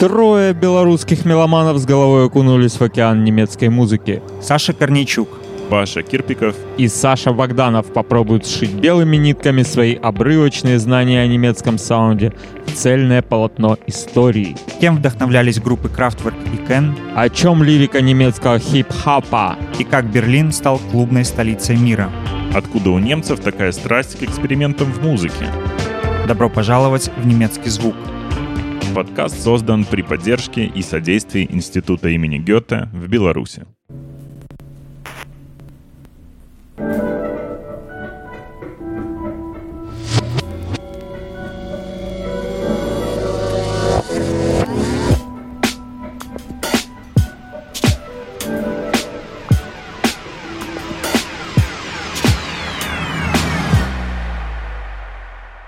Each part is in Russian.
Трое белорусских меломанов с головой окунулись в океан немецкой музыки. Саша Корнейчук, Паша Кирпиков и Саша Богданов попробуют сшить белыми нитками свои обрывочные знания о немецком саунде в цельное полотно истории. Кем вдохновлялись группы Kraftwerk и Кен? О чем лирика немецкого хип-хапа? И как Берлин стал клубной столицей мира? Откуда у немцев такая страсть к экспериментам в музыке? Добро пожаловать в немецкий звук. Подкаст создан при поддержке и содействии Института имени Гёте в Беларуси.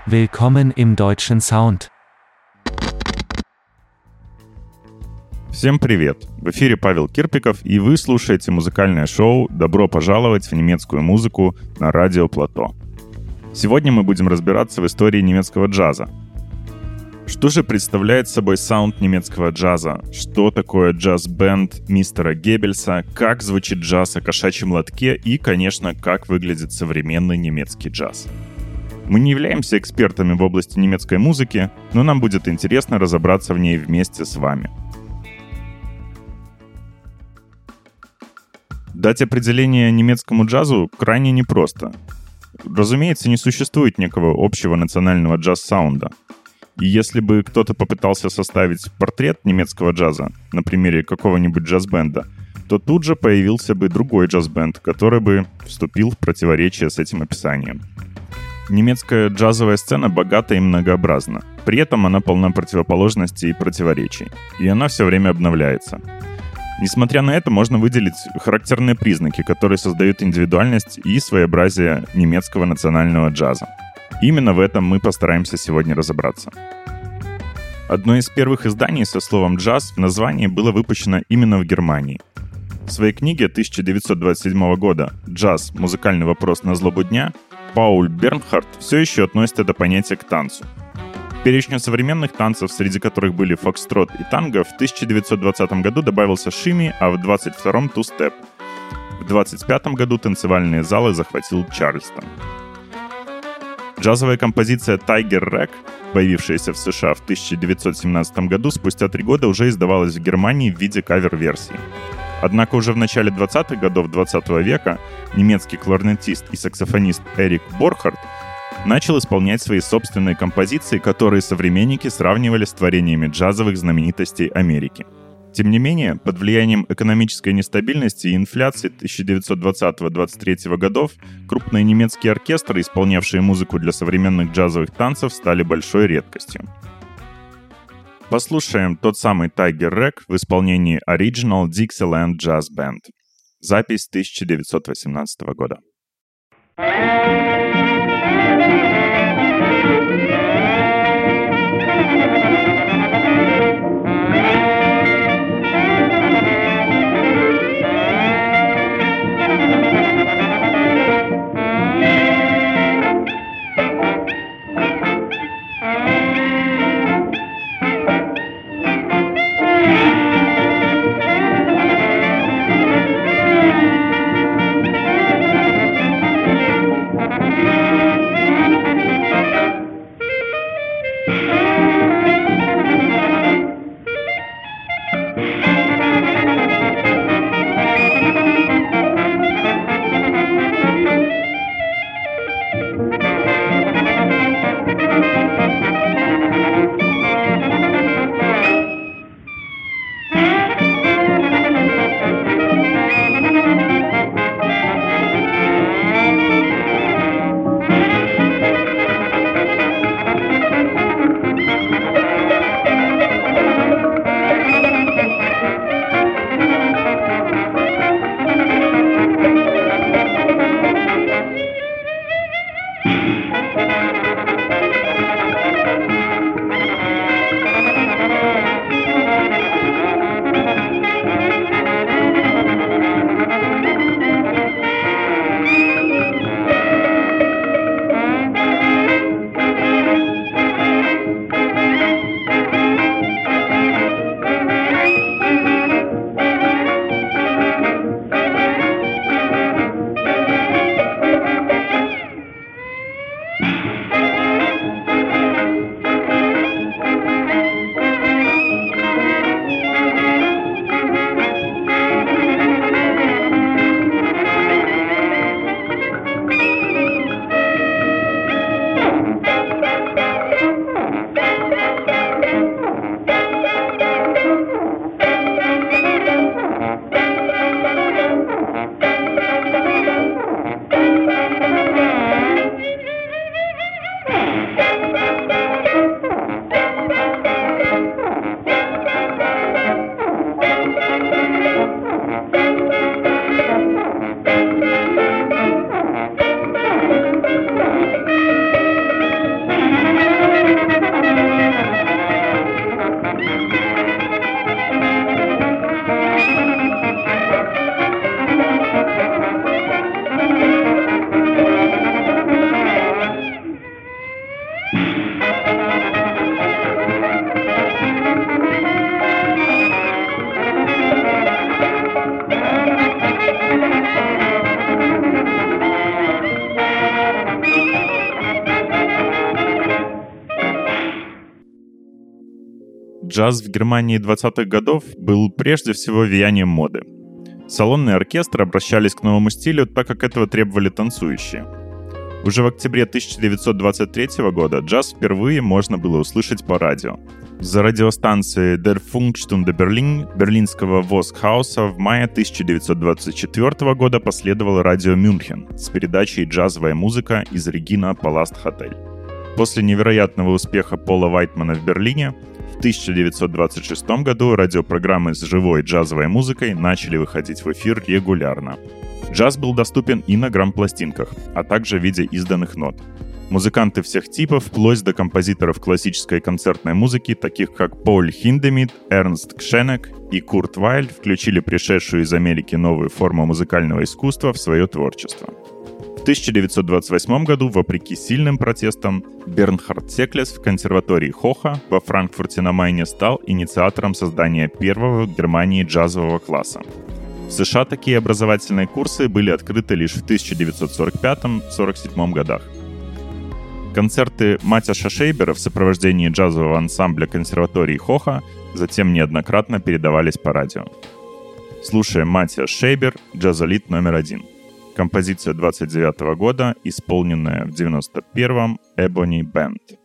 Willkommen im deutschen Sound. Всем привет! В эфире Павел Кирпиков, и вы слушаете музыкальное шоу «Добро пожаловать в немецкую музыку» на радио Плато. Сегодня мы будем разбираться в истории немецкого джаза. Что же представляет собой саунд немецкого джаза? Что такое джаз-бенд мистера Геббельса? Как звучит джаз о кошачьем лотке? И, конечно, как выглядит современный немецкий джаз? Мы не являемся экспертами в области немецкой музыки, но нам будет интересно разобраться в ней вместе с вами – Дать определение немецкому джазу крайне непросто. Разумеется, не существует некого общего национального джаз-саунда. И если бы кто-то попытался составить портрет немецкого джаза на примере какого-нибудь джаз-бенда, то тут же появился бы другой джаз-бенд, который бы вступил в противоречие с этим описанием. Немецкая джазовая сцена богата и многообразна. При этом она полна противоположностей и противоречий. И она все время обновляется. Несмотря на это, можно выделить характерные признаки, которые создают индивидуальность и своеобразие немецкого национального джаза. Именно в этом мы постараемся сегодня разобраться. Одно из первых изданий со словом «джаз» в названии было выпущено именно в Германии. В своей книге 1927 года «Джаз. Музыкальный вопрос на злобу дня» Пауль Бернхард все еще относит это понятие к танцу – перечню современных танцев, среди которых были фокстрот и танго, в 1920 году добавился шими, а в 22-м тустеп. В 25 году танцевальные залы захватил Чарльстон. Джазовая композиция Tiger Rack, появившаяся в США в 1917 году, спустя три года уже издавалась в Германии в виде кавер-версии. Однако уже в начале 20-х годов 20 века немецкий кларнетист и саксофонист Эрик Борхард начал исполнять свои собственные композиции, которые современники сравнивали с творениями джазовых знаменитостей Америки. Тем не менее, под влиянием экономической нестабильности и инфляции 1920-23 годов крупные немецкие оркестры, исполнявшие музыку для современных джазовых танцев, стали большой редкостью. Послушаем тот самый Tiger Rack в исполнении Original Dixieland Jazz Band. Запись 1918 года. Джаз в Германии 20-х годов был прежде всего влиянием моды. Салонные оркестры обращались к новому стилю, так как этого требовали танцующие. Уже в октябре 1923 года джаз впервые можно было услышать по радио. За радиостанцией Der Funkstunde Berlin берлинского Восхауса в мае 1924 года последовал радио Мюнхен с передачей «Джазовая музыка» из Регина Паласт Хотель. После невероятного успеха Пола Вайтмана в Берлине 1926 году радиопрограммы с живой джазовой музыкой начали выходить в эфир регулярно. Джаз был доступен и на грамм-пластинках, а также в виде изданных нот. Музыканты всех типов, вплоть до композиторов классической концертной музыки, таких как Поль Хиндемит, Эрнст Кшенек и Курт Вайль, включили пришедшую из Америки новую форму музыкального искусства в свое творчество. В 1928 году, вопреки сильным протестам, Бернхард Секлес в консерватории Хоха во Франкфурте на Майне стал инициатором создания первого в Германии джазового класса. В США такие образовательные курсы были открыты лишь в 1945-47 годах. Концерты Матяша Шейбера в сопровождении джазового ансамбля консерватории Хоха затем неоднократно передавались по радио. Слушаем Матиас Шейбер, джазолит номер один. Композиция 29 года, исполненная в 91-м Ebony Band.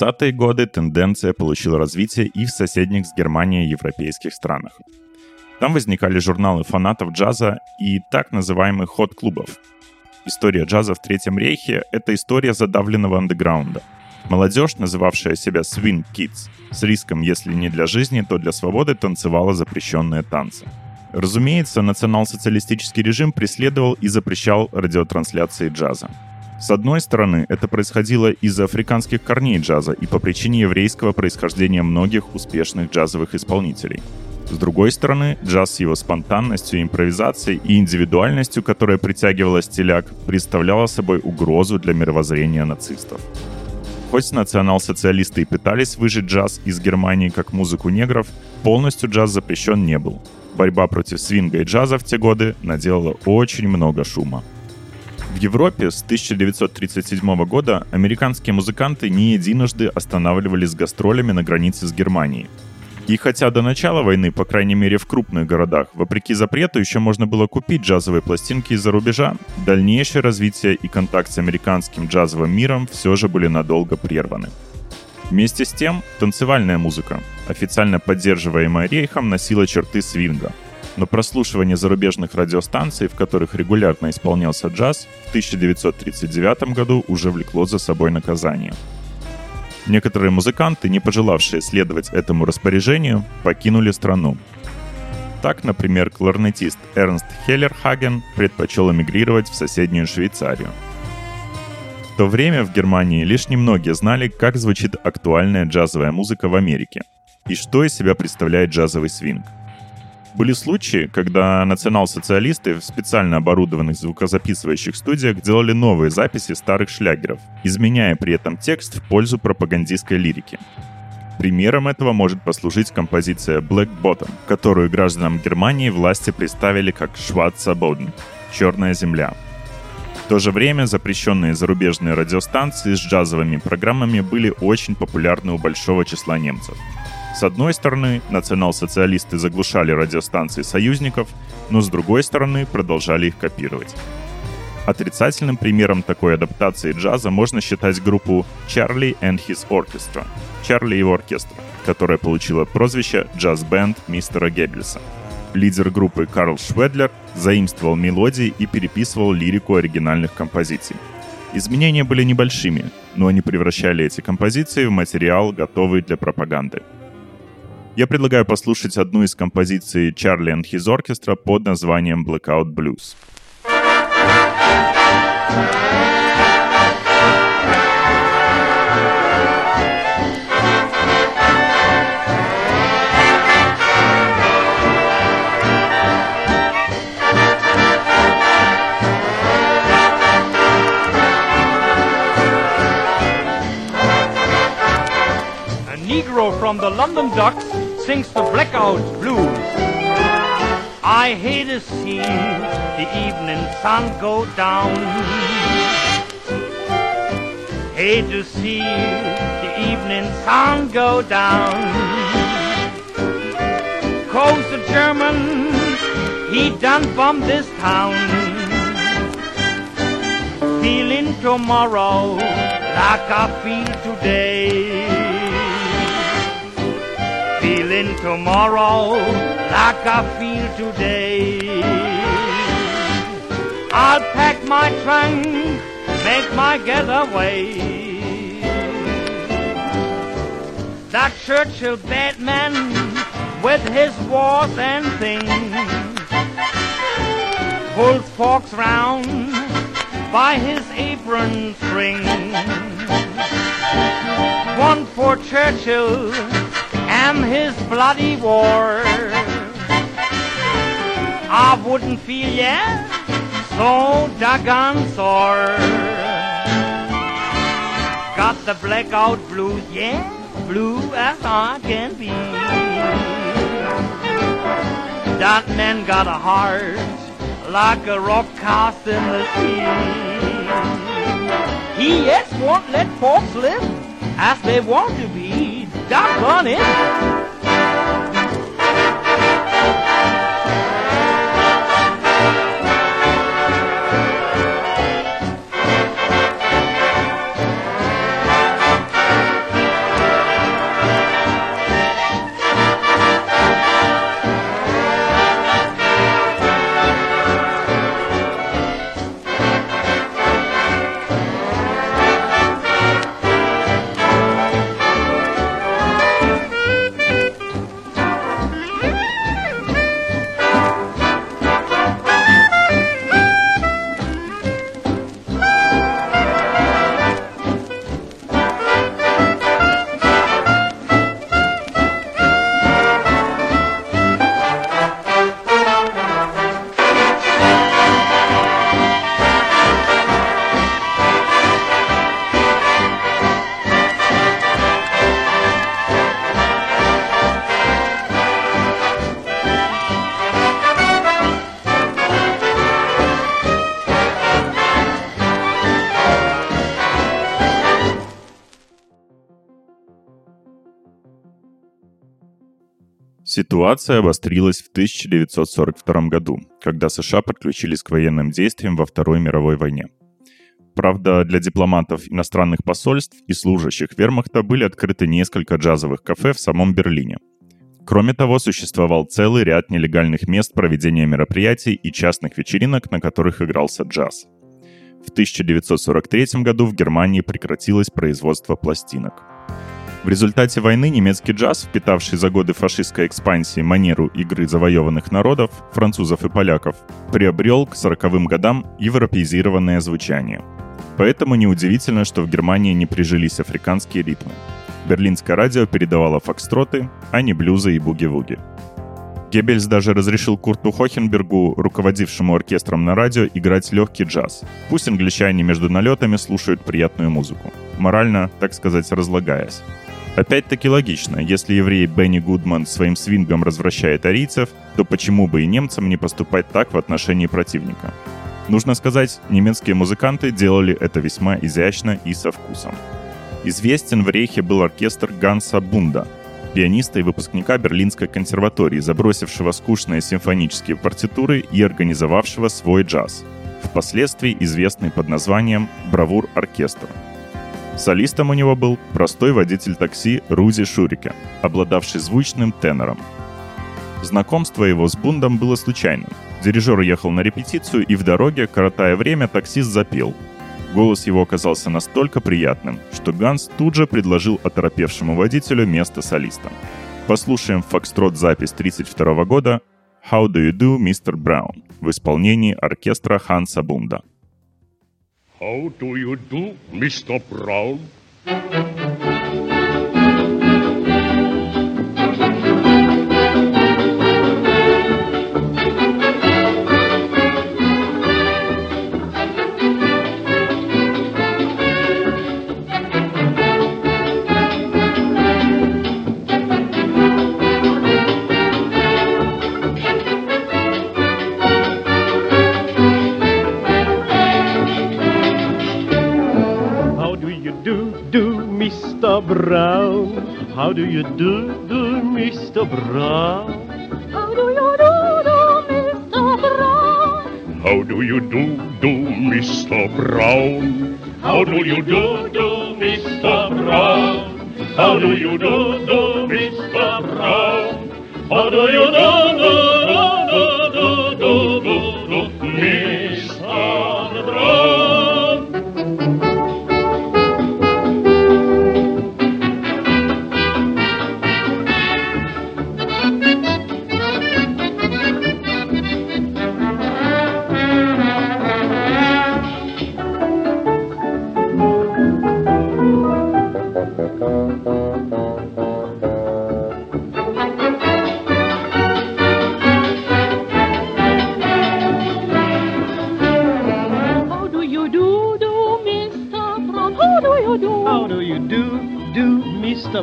30-е годы тенденция получила развитие и в соседних с Германией европейских странах. Там возникали журналы фанатов джаза и так называемых ход-клубов. История джаза в Третьем рейхе — это история задавленного андеграунда. Молодежь, называвшая себя Swing Kids, с риском, если не для жизни, то для свободы танцевала запрещенные танцы. Разумеется, национал-социалистический режим преследовал и запрещал радиотрансляции джаза. С одной стороны, это происходило из-за африканских корней джаза и по причине еврейского происхождения многих успешных джазовых исполнителей. С другой стороны, джаз с его спонтанностью, импровизацией и индивидуальностью, которая притягивала стиляк, представляла собой угрозу для мировоззрения нацистов. Хоть национал-социалисты и пытались выжить джаз из Германии как музыку негров, полностью джаз запрещен не был. Борьба против свинга и джаза в те годы наделала очень много шума. В Европе с 1937 года американские музыканты не единожды останавливались с гастролями на границе с Германией. И хотя до начала войны, по крайней мере в крупных городах, вопреки запрету еще можно было купить джазовые пластинки из-за рубежа, дальнейшее развитие и контакт с американским джазовым миром все же были надолго прерваны. Вместе с тем, танцевальная музыка, официально поддерживаемая Рейхом, носила черты свинга. Но прослушивание зарубежных радиостанций, в которых регулярно исполнялся джаз, в 1939 году уже влекло за собой наказание – Некоторые музыканты, не пожелавшие следовать этому распоряжению, покинули страну. Так, например, кларнетист Эрнст Хеллерхаген предпочел эмигрировать в соседнюю Швейцарию. В то время в Германии лишь немногие знали, как звучит актуальная джазовая музыка в Америке и что из себя представляет джазовый свинг – были случаи, когда национал-социалисты в специально оборудованных звукозаписывающих студиях делали новые записи старых шлягеров, изменяя при этом текст в пользу пропагандистской лирики. Примером этого может послужить композиция Black Bottom, которую гражданам Германии власти представили как Schwarzer Boden — «Черная земля». В то же время запрещенные зарубежные радиостанции с джазовыми программами были очень популярны у большого числа немцев — с одной стороны, национал-социалисты заглушали радиостанции союзников, но с другой стороны продолжали их копировать. Отрицательным примером такой адаптации джаза можно считать группу Charlie and His Orchestra — Чарли и его оркестр, которая получила прозвище «Джаз-бенд мистера Геббельса». Лидер группы Карл Шведлер заимствовал мелодии и переписывал лирику оригинальных композиций. Изменения были небольшими, но они превращали эти композиции в материал, готовый для пропаганды — я предлагаю послушать одну из композиций Charlie and His Orchestra под названием Blackout Blues. Negro from the London Docks sings the blackout blues. I hate to see the evening sun go down. Hate to see the evening sun go down. Cause the German, he done bomb this town. Feeling tomorrow like I feel today feeling tomorrow like I feel today. I'll pack my trunk, make my getaway. That Churchill Batman with his wars and things pulls forks round by his apron string. One for Churchill and his bloody war. I wouldn't feel yeah so doggone sore. Got the blackout blues, yeah, blue as I can be. That man got a heart like a rock cast in the sea. He yet won't let folks live as they want to be doggone it. Ситуация обострилась в 1942 году, когда США подключились к военным действиям во Второй мировой войне. Правда, для дипломатов иностранных посольств и служащих вермахта были открыты несколько джазовых кафе в самом Берлине. Кроме того, существовал целый ряд нелегальных мест проведения мероприятий и частных вечеринок, на которых игрался джаз. В 1943 году в Германии прекратилось производство пластинок – в результате войны немецкий джаз, впитавший за годы фашистской экспансии манеру игры завоеванных народов, французов и поляков, приобрел к 40-м годам европеизированное звучание. Поэтому неудивительно, что в Германии не прижились африканские ритмы. Берлинское радио передавало фокстроты, а не блюзы и буги-вуги. Геббельс даже разрешил Курту Хохенбергу, руководившему оркестром на радио, играть легкий джаз. Пусть англичане между налетами слушают приятную музыку, морально, так сказать, разлагаясь. Опять-таки логично, если еврей Бенни Гудман своим свингом развращает арийцев, то почему бы и немцам не поступать так в отношении противника? Нужно сказать, немецкие музыканты делали это весьма изящно и со вкусом. Известен в Рейхе был оркестр Ганса Бунда, пианиста и выпускника Берлинской консерватории, забросившего скучные симфонические партитуры и организовавшего свой джаз, впоследствии известный под названием «Бравур оркестр», Солистом у него был простой водитель такси Рузи Шурике, обладавший звучным тенором. Знакомство его с Бундом было случайным. Дирижер ехал на репетицию, и в дороге, коротая время, таксист запел. Голос его оказался настолько приятным, что Ганс тут же предложил оторопевшему водителю место солиста. Послушаем фокстрот запись 1932 года «How do you do, Mr. Brown» в исполнении оркестра Ханса Бунда. How do you do, Mr. Brown? Brown. How do you do, do, Mr. Brown? How do you do, do, Mr. Brown? How do you do, do, Mr. Brown? How do you do, do, Mr. Brown? How do you do, do, Mr. Brown? How do you do, do, do,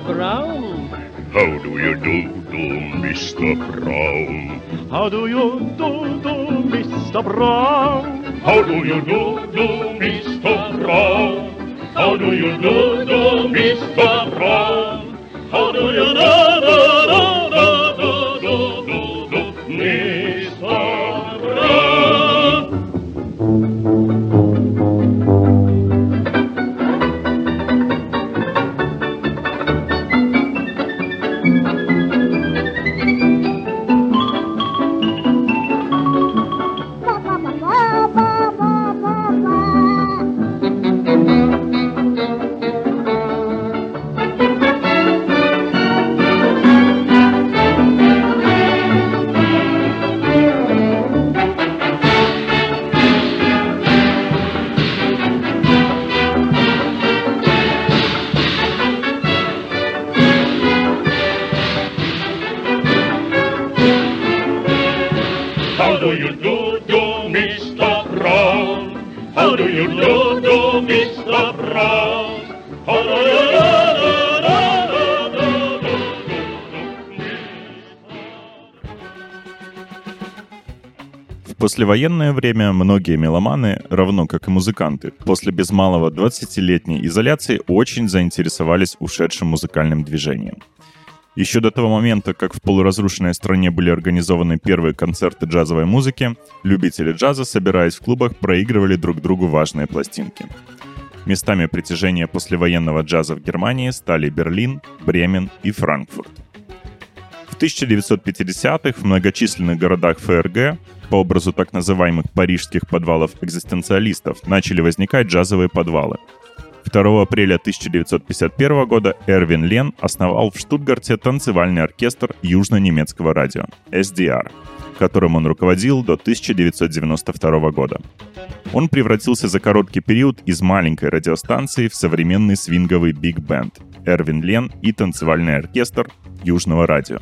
Brown? How do you do, do, Mr. Brown? How do you do, do, Mr. Brown? How do you do, do, Mr. Brown? How do you do, do, Mr. Brown? How do you do, do, do, do, do, В послевоенное время многие меломаны, равно как и музыканты, после без малого 20-летней изоляции очень заинтересовались ушедшим музыкальным движением. Еще до того момента, как в полуразрушенной стране были организованы первые концерты джазовой музыки, любители джаза, собираясь в клубах, проигрывали друг другу важные пластинки. Местами притяжения послевоенного джаза в Германии стали Берлин, Бремен и Франкфурт. В 1950-х в многочисленных городах ФРГ по образу так называемых парижских подвалов экзистенциалистов начали возникать джазовые подвалы – 2 апреля 1951 года Эрвин Лен основал в Штутгарте танцевальный оркестр южно-немецкого радио SDR, которым он руководил до 1992 года. Он превратился за короткий период из маленькой радиостанции в современный свинговый биг-бенд Эрвин Лен и танцевальный оркестр Южного радио.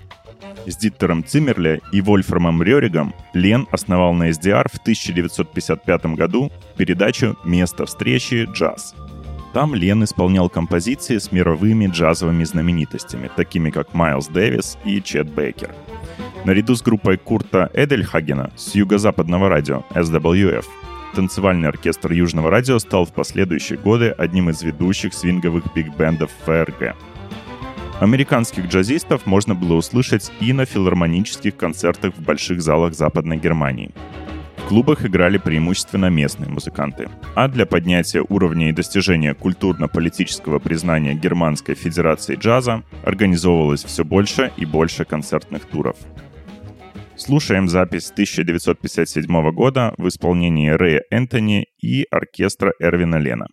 С Диттером Циммерле и Вольфрамом Реригом Лен основал на SDR в 1955 году передачу «Место встречи. Джаз», там Лен исполнял композиции с мировыми джазовыми знаменитостями, такими как Майлз Дэвис и Чет Бейкер. Наряду с группой Курта Эдельхагена с юго-западного радио SWF танцевальный оркестр Южного радио стал в последующие годы одним из ведущих свинговых биг-бендов ФРГ. Американских джазистов можно было услышать и на филармонических концертах в больших залах Западной Германии – клубах играли преимущественно местные музыканты. А для поднятия уровня и достижения культурно-политического признания Германской Федерации джаза организовывалось все больше и больше концертных туров. Слушаем запись 1957 года в исполнении Рэя Энтони и оркестра Эрвина Лена.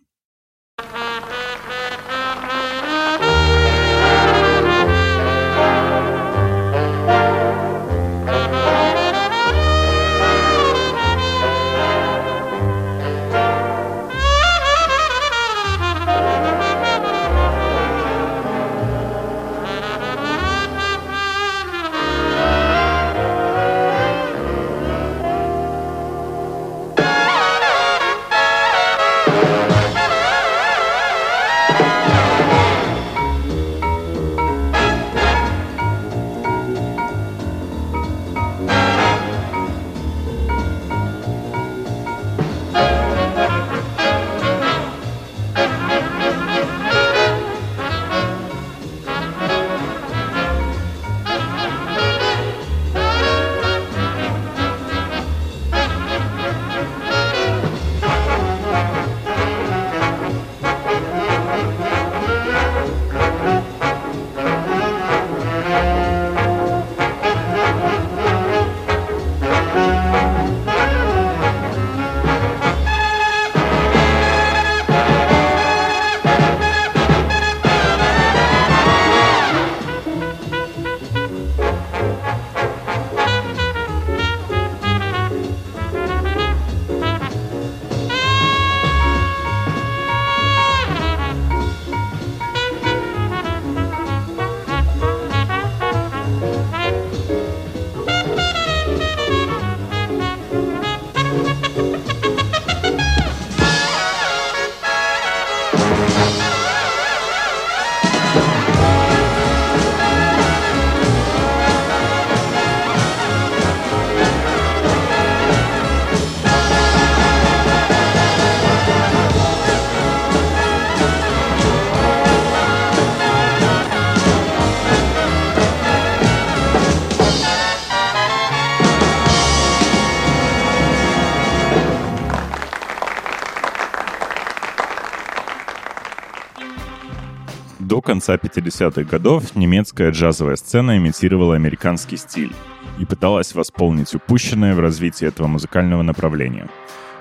Конца 50-х годов немецкая джазовая сцена имитировала американский стиль и пыталась восполнить упущенное в развитии этого музыкального направления.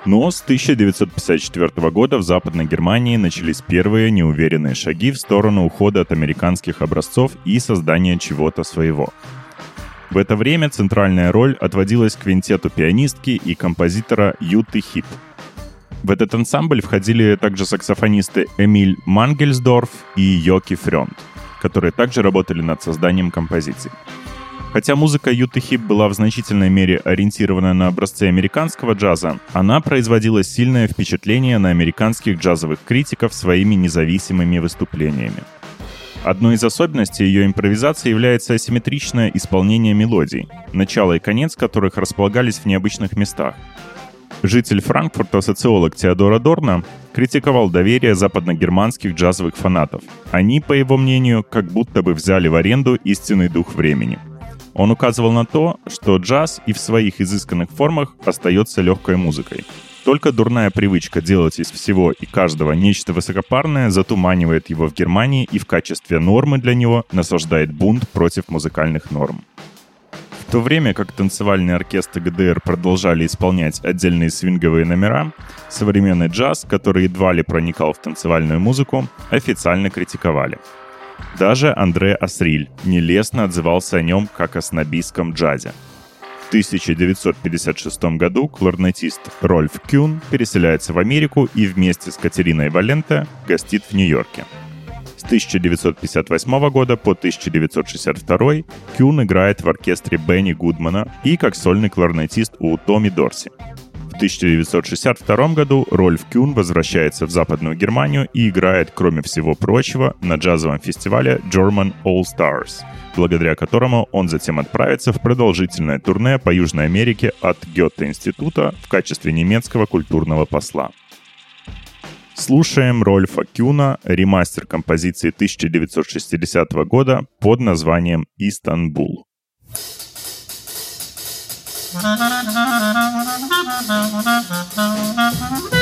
Но с 1954 года в Западной Германии начались первые неуверенные шаги в сторону ухода от американских образцов и создания чего-то своего. В это время центральная роль отводилась квинтету пианистки и композитора Юты Хип – в этот ансамбль входили также саксофонисты Эмиль Мангельсдорф и Йоки Фрёнд, которые также работали над созданием композиций. Хотя музыка Юты Хип была в значительной мере ориентирована на образцы американского джаза, она производила сильное впечатление на американских джазовых критиков своими независимыми выступлениями. Одной из особенностей ее импровизации является асимметричное исполнение мелодий, начало и конец которых располагались в необычных местах, Житель Франкфурта, социолог Теодора Дорна, критиковал доверие западногерманских джазовых фанатов. Они, по его мнению, как будто бы взяли в аренду истинный дух времени. Он указывал на то, что джаз и в своих изысканных формах остается легкой музыкой. Только дурная привычка делать из всего и каждого нечто высокопарное затуманивает его в Германии и в качестве нормы для него насаждает бунт против музыкальных норм. В то время как танцевальные оркестры ГДР продолжали исполнять отдельные свинговые номера, современный джаз, который едва ли проникал в танцевальную музыку, официально критиковали. Даже Андре Асриль нелестно отзывался о нем как о снобистском джазе. В 1956 году кларнетист Рольф Кюн переселяется в Америку и вместе с Катериной Валенте гостит в Нью-Йорке. С 1958 года по 1962 Кюн играет в оркестре Бенни Гудмана и как сольный кларнетист у Томми Дорси. В 1962 году Рольф Кюн возвращается в Западную Германию и играет, кроме всего прочего, на джазовом фестивале German All Stars, благодаря которому он затем отправится в продолжительное турне по Южной Америке от Гёте-института в качестве немецкого культурного посла. Слушаем Рольфа Кюна, ремастер композиции 1960 года под названием «Истанбул». Thank you.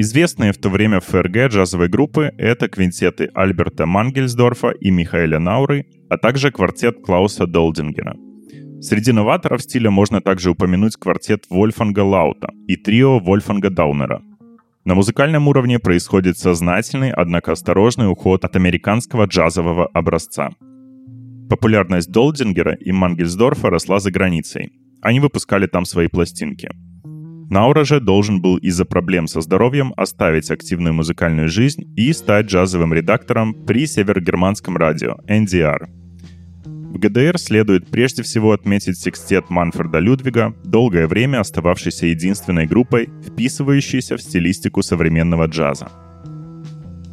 Известные в то время в ФРГ джазовые группы — это квинтеты Альберта Мангельсдорфа и Михаэля Науры, а также квартет Клауса Долдингера. Среди новаторов стиля можно также упомянуть квартет Вольфанга Лаута и трио Вольфанга Даунера. На музыкальном уровне происходит сознательный, однако осторожный уход от американского джазового образца. Популярность Долдингера и Мангельсдорфа росла за границей. Они выпускали там свои пластинки — Наура же должен был из-за проблем со здоровьем оставить активную музыкальную жизнь и стать джазовым редактором при севергерманском радио NDR. В ГДР следует прежде всего отметить секстет Манфреда Людвига, долгое время остававшийся единственной группой, вписывающейся в стилистику современного джаза.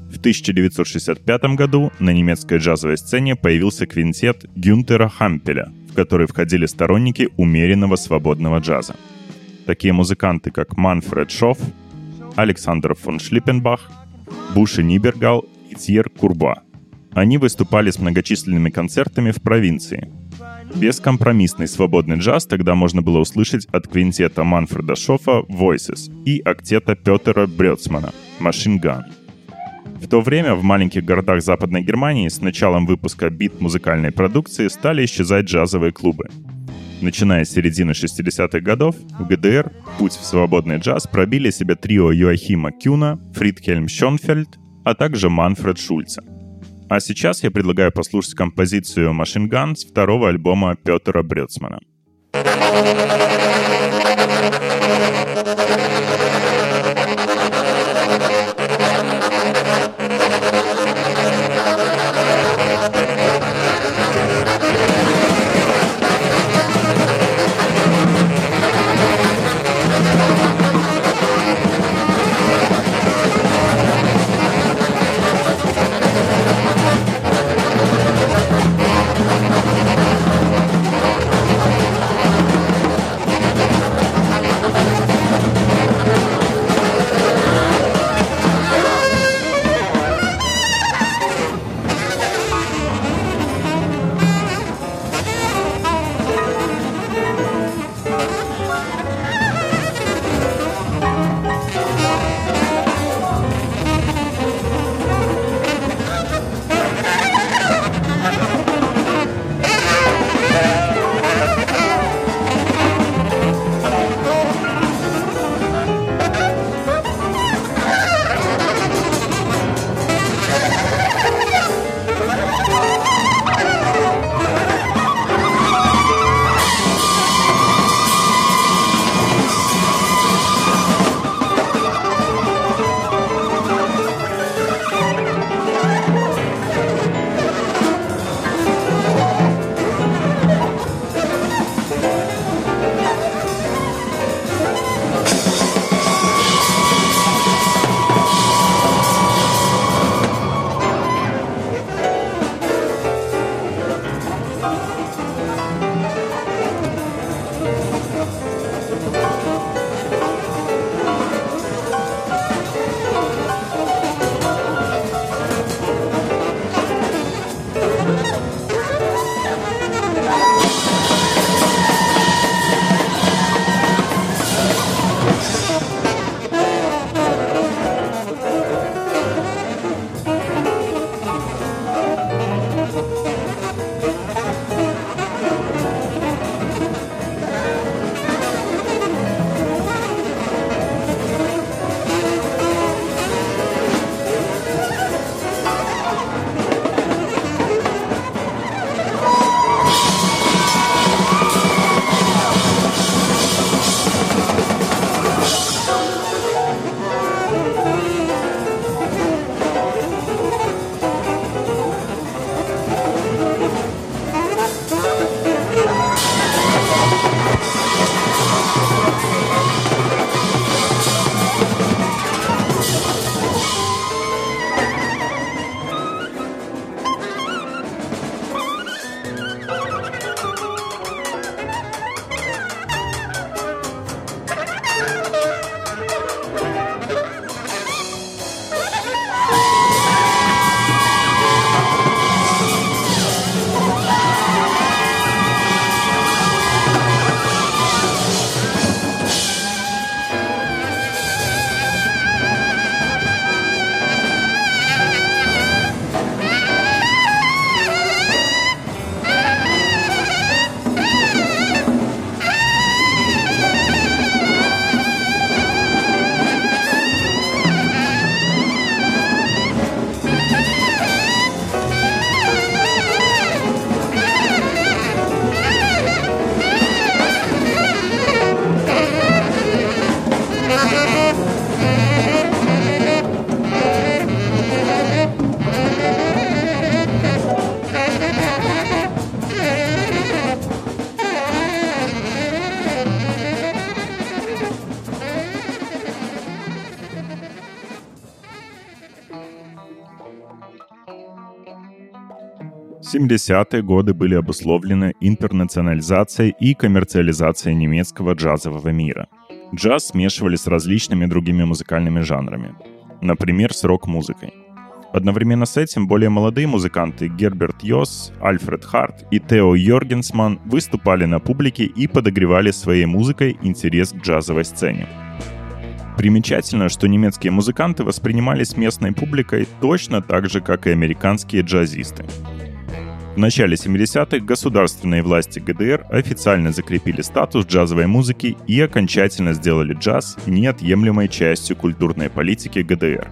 В 1965 году на немецкой джазовой сцене появился квинтет Гюнтера Хампеля, в который входили сторонники умеренного свободного джаза. Такие музыканты, как Манфред Шофф, Александр фон Шлиппенбах, Буши Нибергал и Тьер Курба. Они выступали с многочисленными концертами в провинции. Бескомпромиссный свободный джаз тогда можно было услышать от квинтета Манфреда Шоффа «Voices» и октета Петера Брёцмана «Machine Gun». В то время в маленьких городах Западной Германии с началом выпуска бит-музыкальной продукции стали исчезать джазовые клубы. Начиная с середины 60-х годов, в ГДР путь в свободный джаз пробили себе трио Йоахима Кюна, Фридхельм Шонфельд, а также Манфред Шульца. А сейчас я предлагаю послушать композицию Machine Gun с второго альбома Петера Брёцмана. 70-е годы были обусловлены интернационализацией и коммерциализацией немецкого джазового мира. Джаз смешивали с различными другими музыкальными жанрами. Например, с рок-музыкой. Одновременно с этим более молодые музыканты Герберт Йос, Альфред Харт и Тео Йоргенсман выступали на публике и подогревали своей музыкой интерес к джазовой сцене. Примечательно, что немецкие музыканты воспринимались местной публикой точно так же, как и американские джазисты. В начале 70-х государственные власти ГДР официально закрепили статус джазовой музыки и окончательно сделали джаз неотъемлемой частью культурной политики ГДР.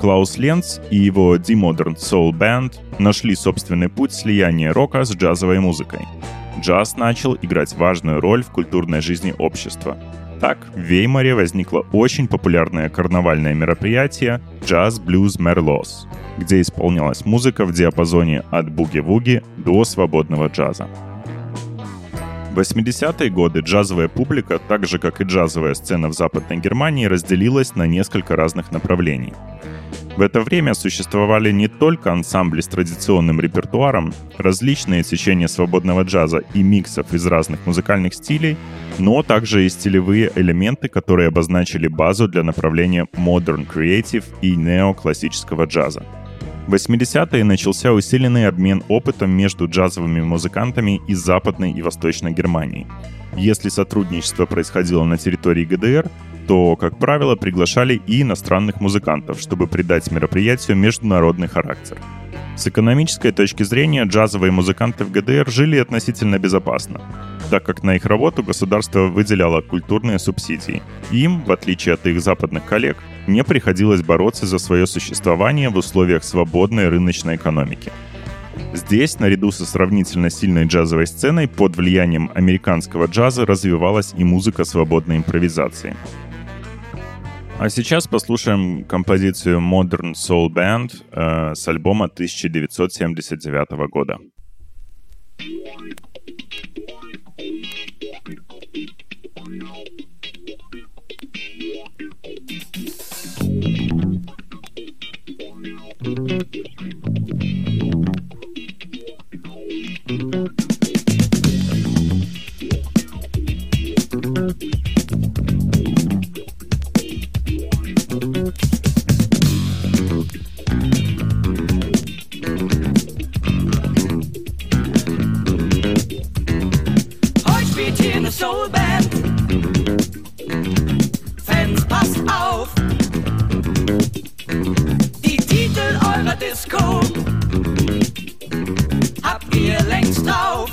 Клаус Ленц и его The Modern Soul Band нашли собственный путь слияния рока с джазовой музыкой. Джаз начал играть важную роль в культурной жизни общества. Так, в Веймаре возникло очень популярное карнавальное мероприятие «Jazz Blues Merlos», где исполнялась музыка в диапазоне от буги-вуги до свободного джаза. В 80-е годы джазовая публика, так же как и джазовая сцена в Западной Германии, разделилась на несколько разных направлений. В это время существовали не только ансамбли с традиционным репертуаром, различные течения свободного джаза и миксов из разных музыкальных стилей, но также и стилевые элементы, которые обозначили базу для направления Modern Creative и неоклассического джаза. В 80-е начался усиленный обмен опытом между джазовыми музыкантами из Западной и Восточной Германии. Если сотрудничество происходило на территории ГДР, то, как правило, приглашали и иностранных музыкантов, чтобы придать мероприятию международный характер. С экономической точки зрения джазовые музыканты в ГДР жили относительно безопасно, так как на их работу государство выделяло культурные субсидии. Им, в отличие от их западных коллег, не приходилось бороться за свое существование в условиях свободной рыночной экономики. Здесь, наряду со сравнительно сильной джазовой сценой, под влиянием американского джаза развивалась и музыка свободной импровизации. А сейчас послушаем композицию Modern Soul Band э, с альбома 1979 года. Soul Band. Fans, passt auf. Die Titel eurer Disco habt ihr längst drauf.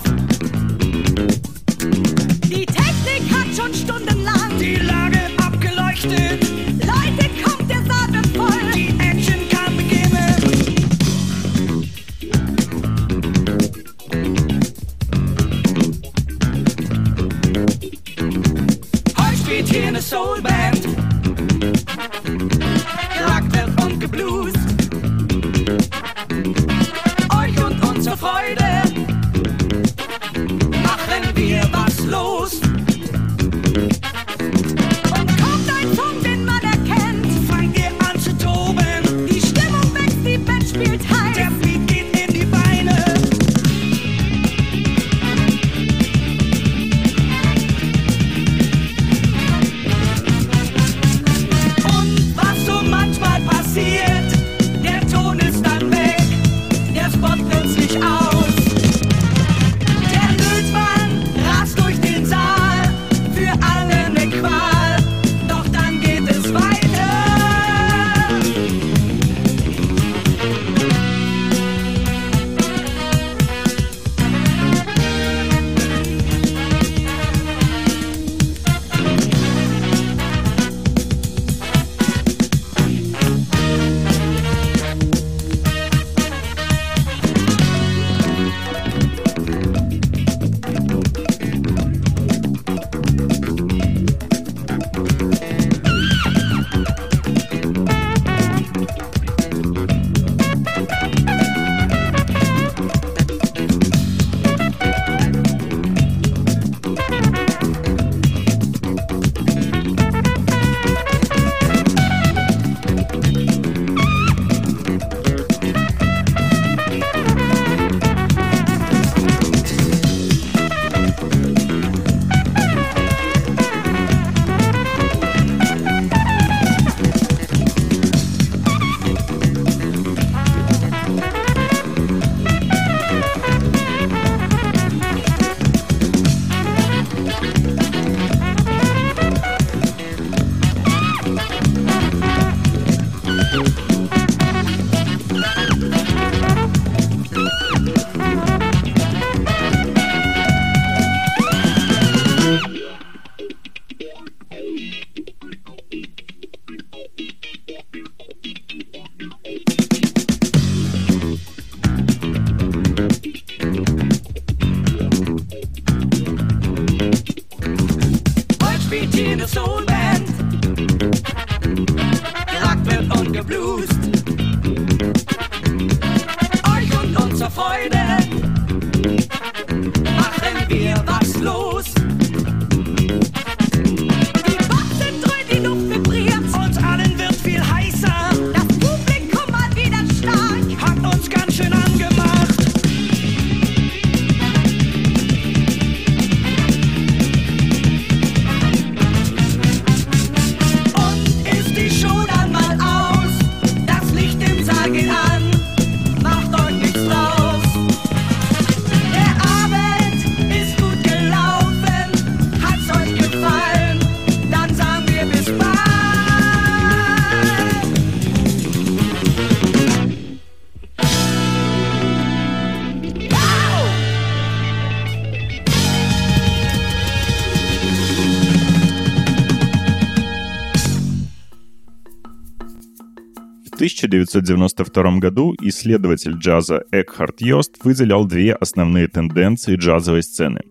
1992 году исследователь джаза Экхард Йост выделял две основные тенденции джазовой сцены.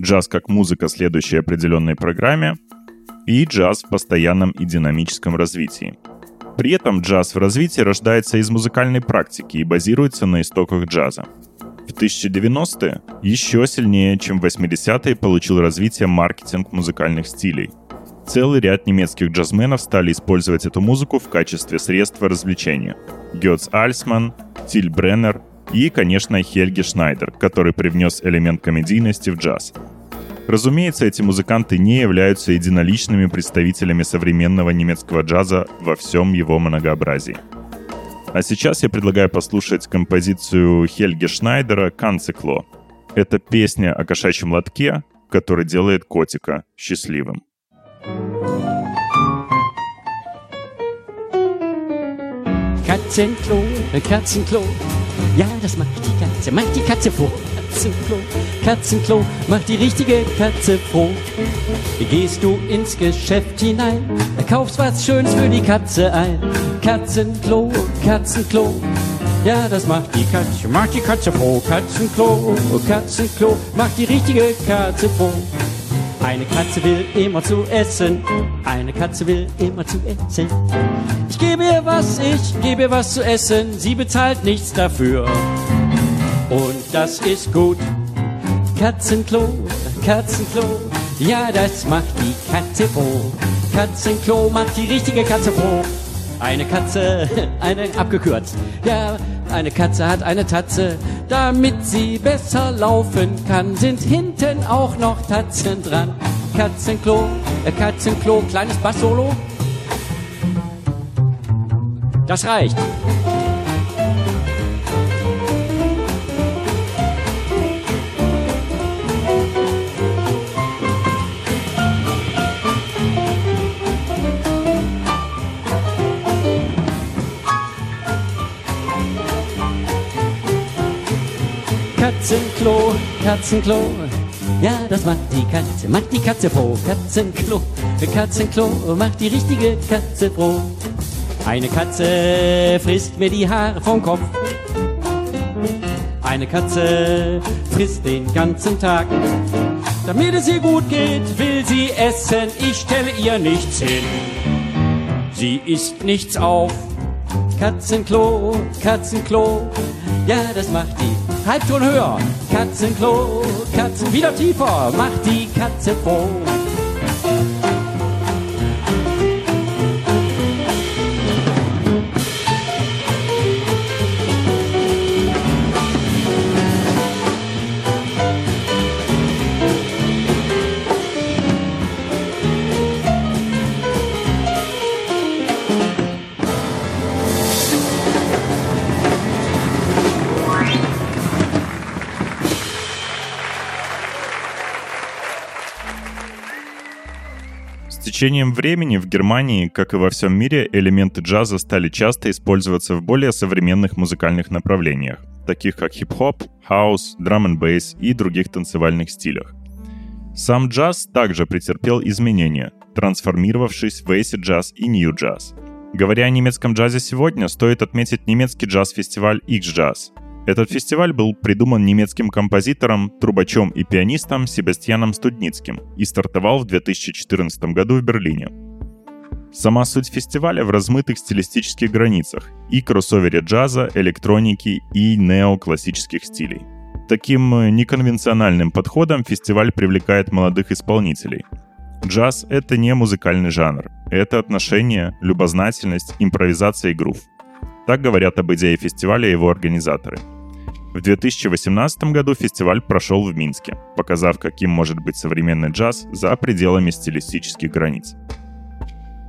Джаз как музыка, следующая определенной программе, и джаз в постоянном и динамическом развитии. При этом джаз в развитии рождается из музыкальной практики и базируется на истоках джаза. В 1090-е еще сильнее, чем в 80-е, получил развитие маркетинг музыкальных стилей. Целый ряд немецких джазменов стали использовать эту музыку в качестве средства развлечения. Гёц Альсман, Тиль Бреннер и, конечно, Хельги Шнайдер, который привнес элемент комедийности в джаз. Разумеется, эти музыканты не являются единоличными представителями современного немецкого джаза во всем его многообразии. А сейчас я предлагаю послушать композицию Хельги Шнайдера «Канцикло». Это песня о кошачьем лотке, который делает котика счастливым. Katzenklo, äh, Katzenklo. Ja, das macht die Katze, macht die Katze froh. Katzenklo, Katzenklo, macht die richtige Katze froh. Gehst du ins Geschäft hinein, kaufst was Schönes für die Katze ein. Katzenklo, Katzenklo. Ja, das macht die Katze, macht die Katze froh. Katzenklo, Katzenklo, macht die richtige Katze froh. Eine Katze will immer zu essen. Eine Katze will immer zu essen. Ich gebe ihr was, ich gebe ihr was zu essen. Sie bezahlt nichts dafür. Und das ist gut. Katzenklo, Katzenklo. Ja, das macht die Katze froh. Katzenklo macht die richtige Katze froh. Eine Katze, eine abgekürzt. Ja, eine Katze hat eine Tatze. Damit sie besser laufen kann, sind hinten auch noch Tatzen dran. Katzenklo, äh, Katzenklo, kleines Bass-Solo. Das reicht. Katzenklo, Katzenklo. Ja, das macht die Katze, macht die Katze froh. Katzenklo, Katzenklo, macht die richtige Katze froh. Eine Katze frisst mir die Haare vom Kopf. Eine Katze frisst den ganzen Tag. Damit es ihr gut geht, will sie essen. Ich stelle ihr nichts hin. Sie isst nichts auf. Katzenklo, Katzenklo. Ja, das macht die Halbton höher. Katzenklo, Katzen wieder tiefer. Macht die Katze froh. Течением времени в Германии, как и во всем мире, элементы джаза стали часто использоваться в более современных музыкальных направлениях, таких как хип-хоп, хаус, драм-н-бейс и других танцевальных стилях. Сам джаз также претерпел изменения, трансформировавшись в эйсид-джаз и нью-джаз. Говоря о немецком джазе сегодня, стоит отметить немецкий джаз-фестиваль X-Jazz. Этот фестиваль был придуман немецким композитором, трубачом и пианистом Себастьяном Студницким и стартовал в 2014 году в Берлине. Сама суть фестиваля в размытых стилистических границах и кроссовере джаза, электроники и неоклассических стилей. Таким э, неконвенциональным подходом фестиваль привлекает молодых исполнителей. Джаз — это не музыкальный жанр, это отношение, любознательность, импровизация и грув. Так говорят об идее фестиваля его организаторы. В 2018 году фестиваль прошел в Минске, показав, каким может быть современный джаз за пределами стилистических границ.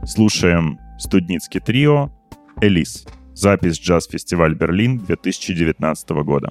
Слушаем студницкий трио «Элис». Запись «Джаз-фестиваль Берлин» 2019 года.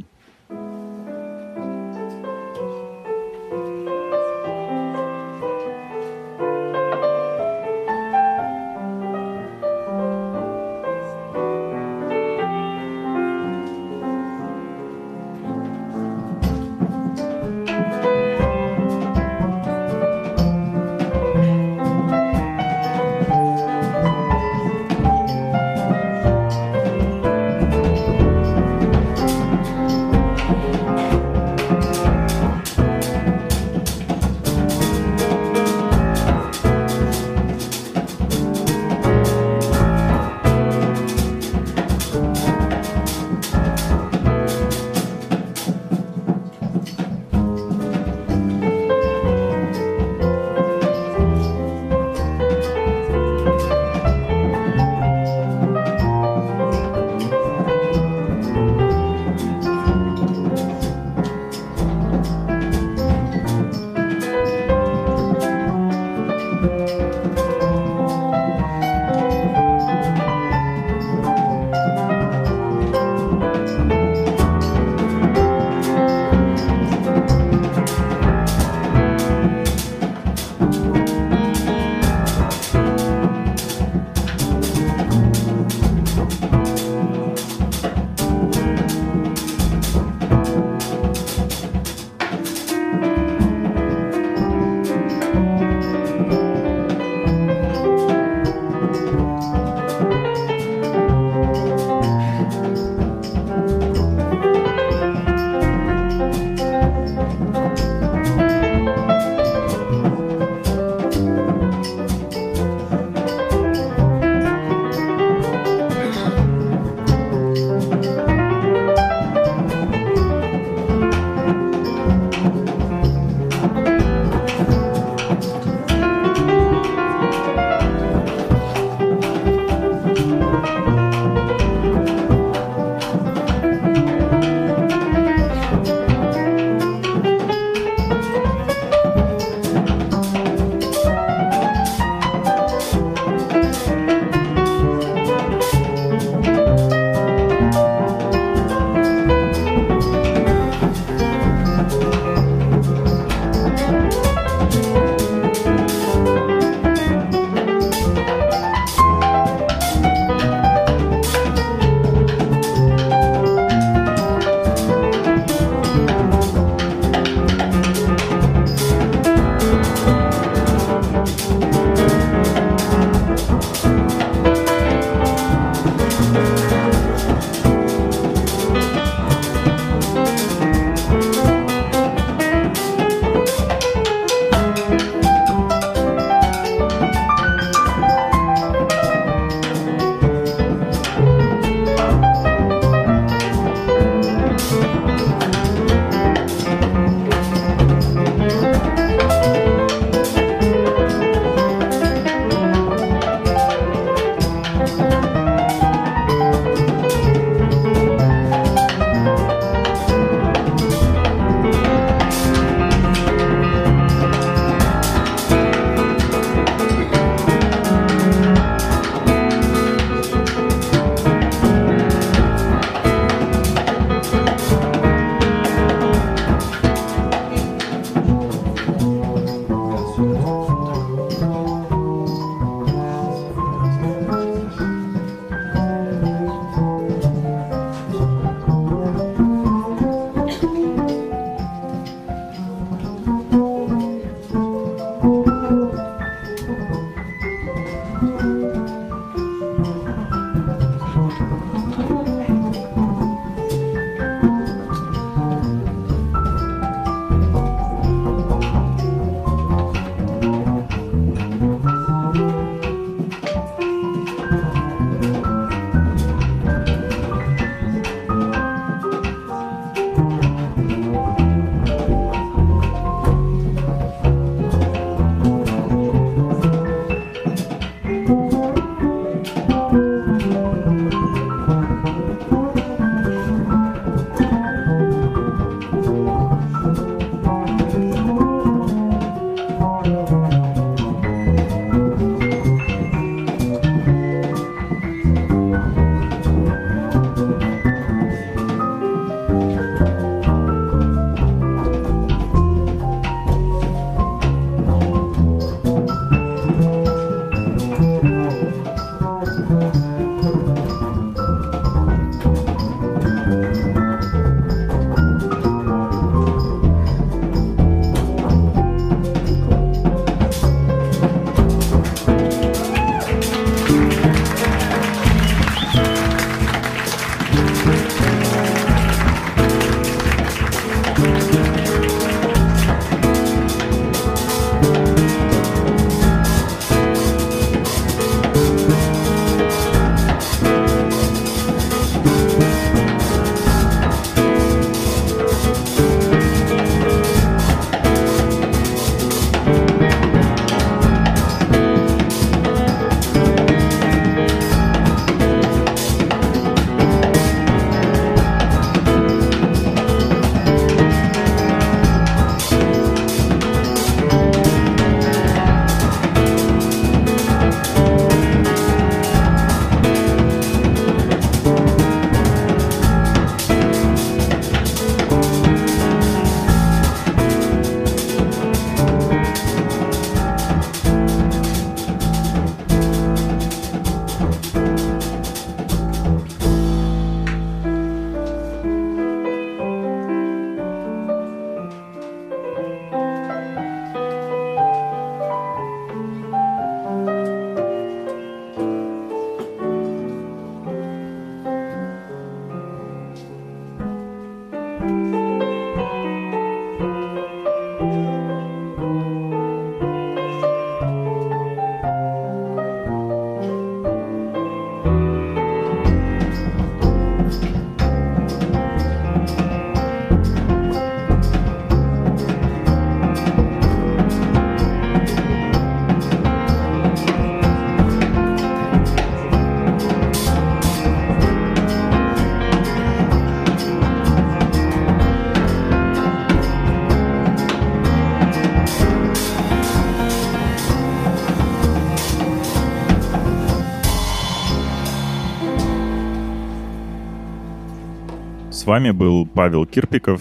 С вами был Павел Кирпиков,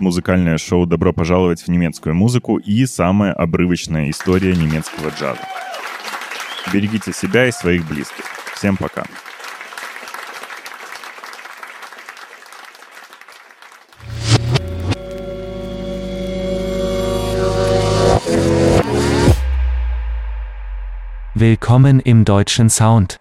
музыкальное шоу «Добро пожаловать в немецкую музыку» и самая обрывочная история немецкого джаза. Берегите себя и своих близких. Всем пока. Willkommen im deutschen Sound.